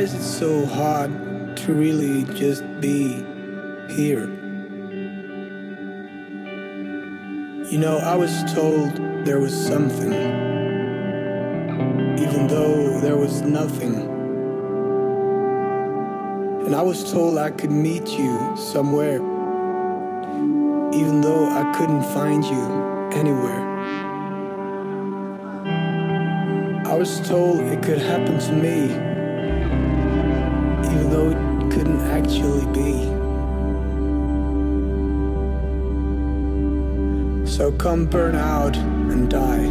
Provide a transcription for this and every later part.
is it so hard to really just be here? You know, I was told there was something, even though there was nothing. And I was told I could meet you somewhere, even though I couldn't find you anywhere. I was told it could happen to me, actually be. So come burn out and die,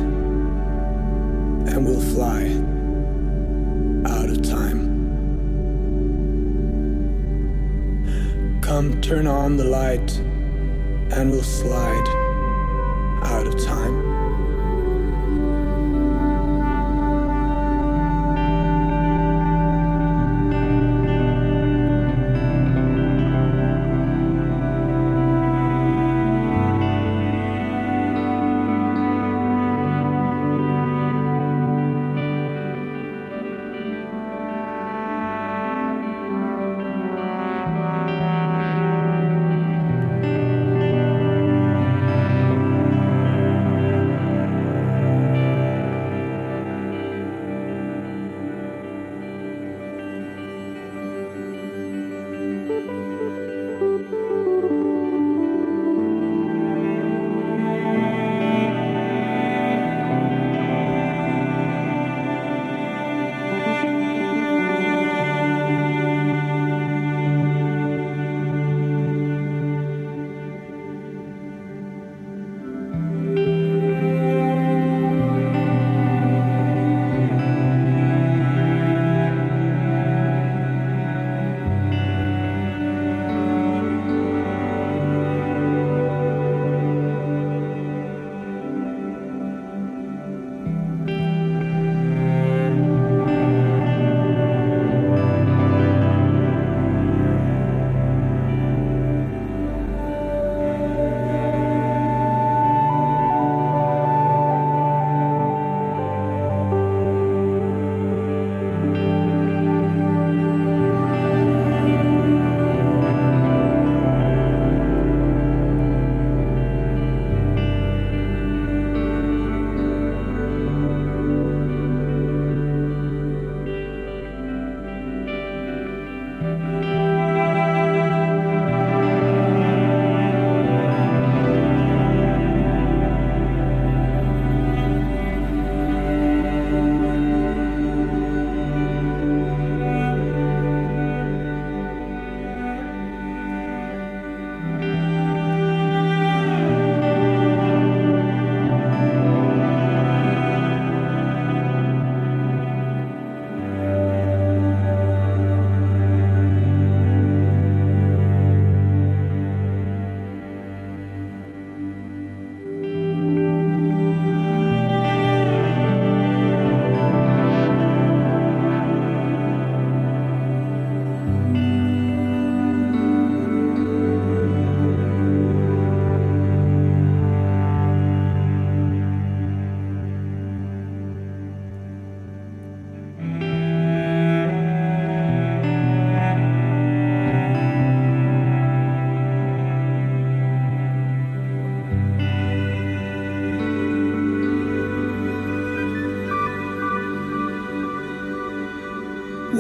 and we'll fly out of time. Come turn on the light, and we'll slide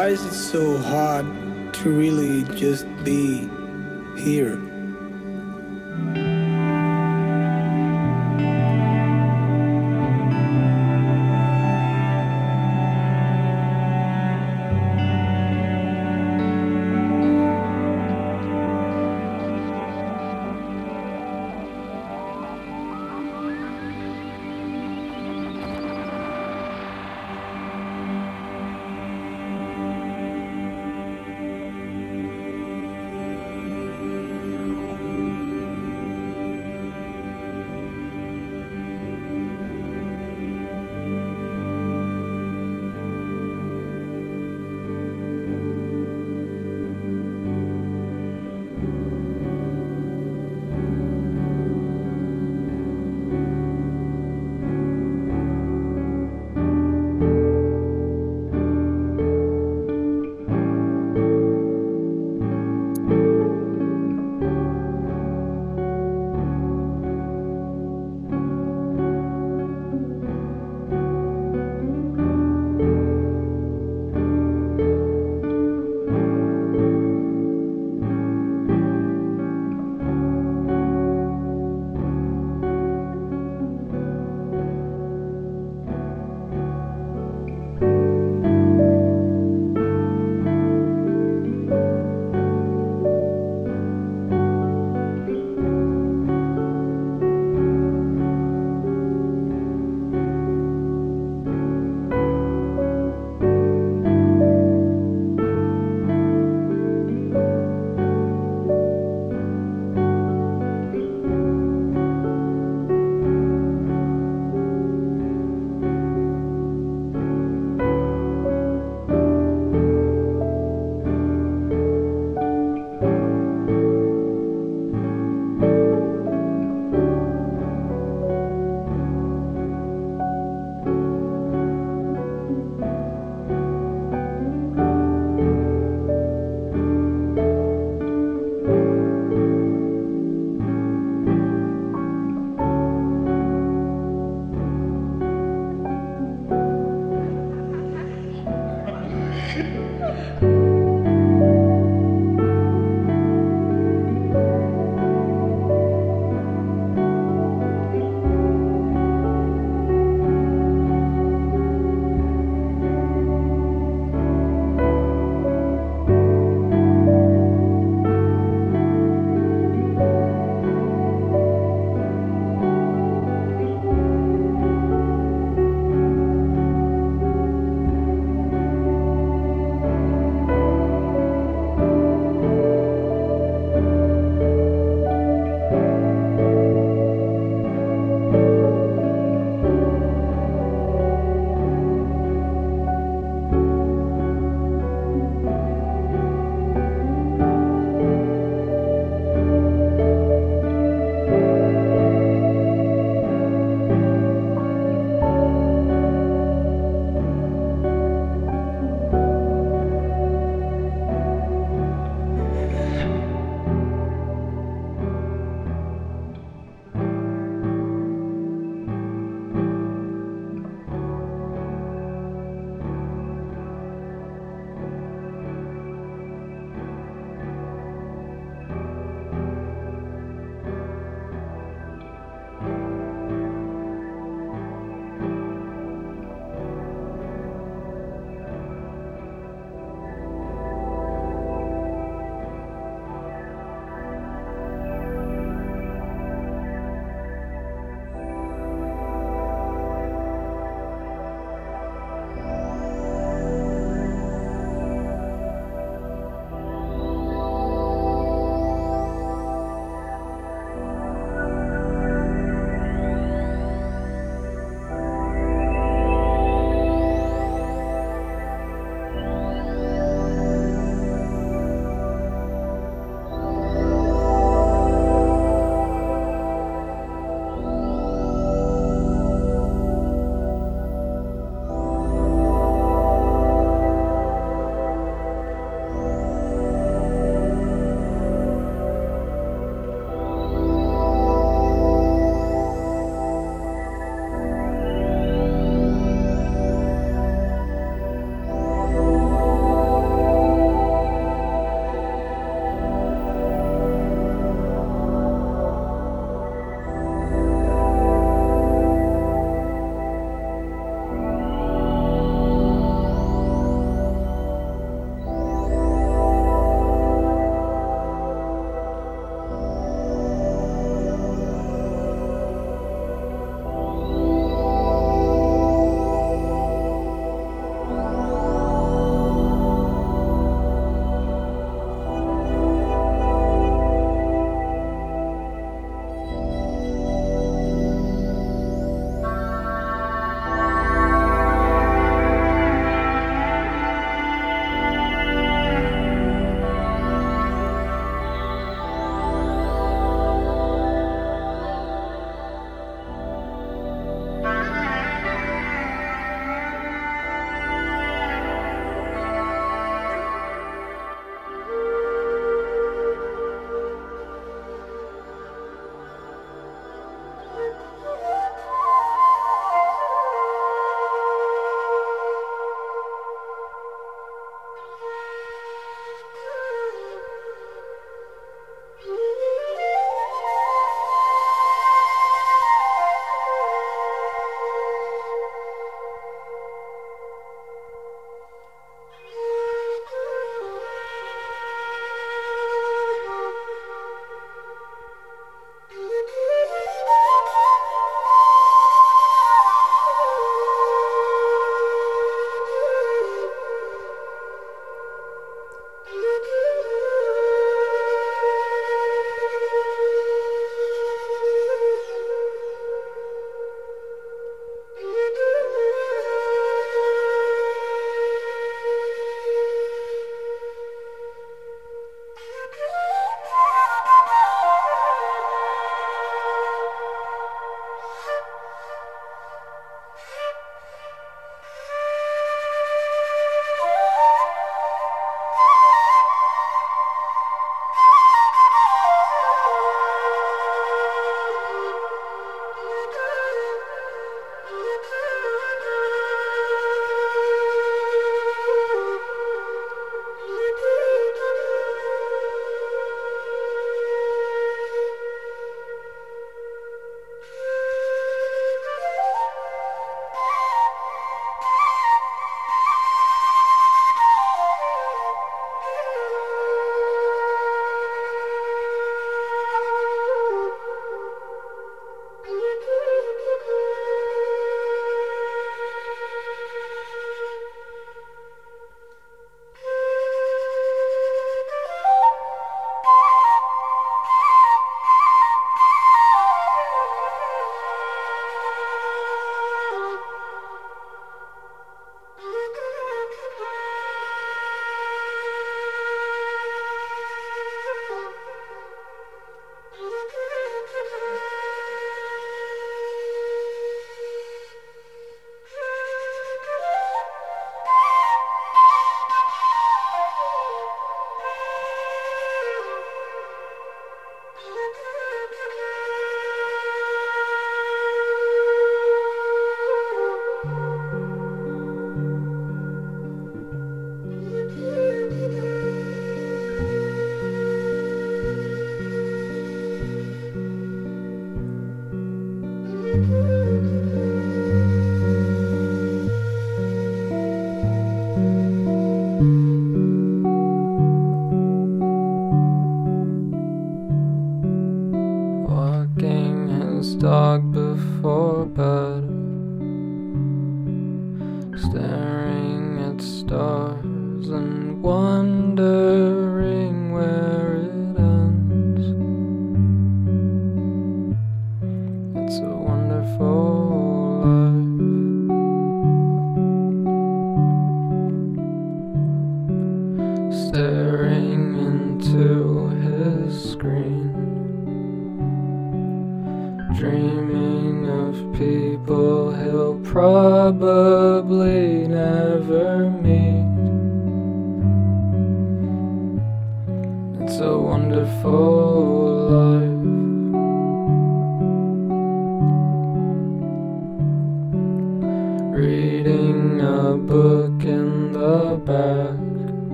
Why is it so hard to really just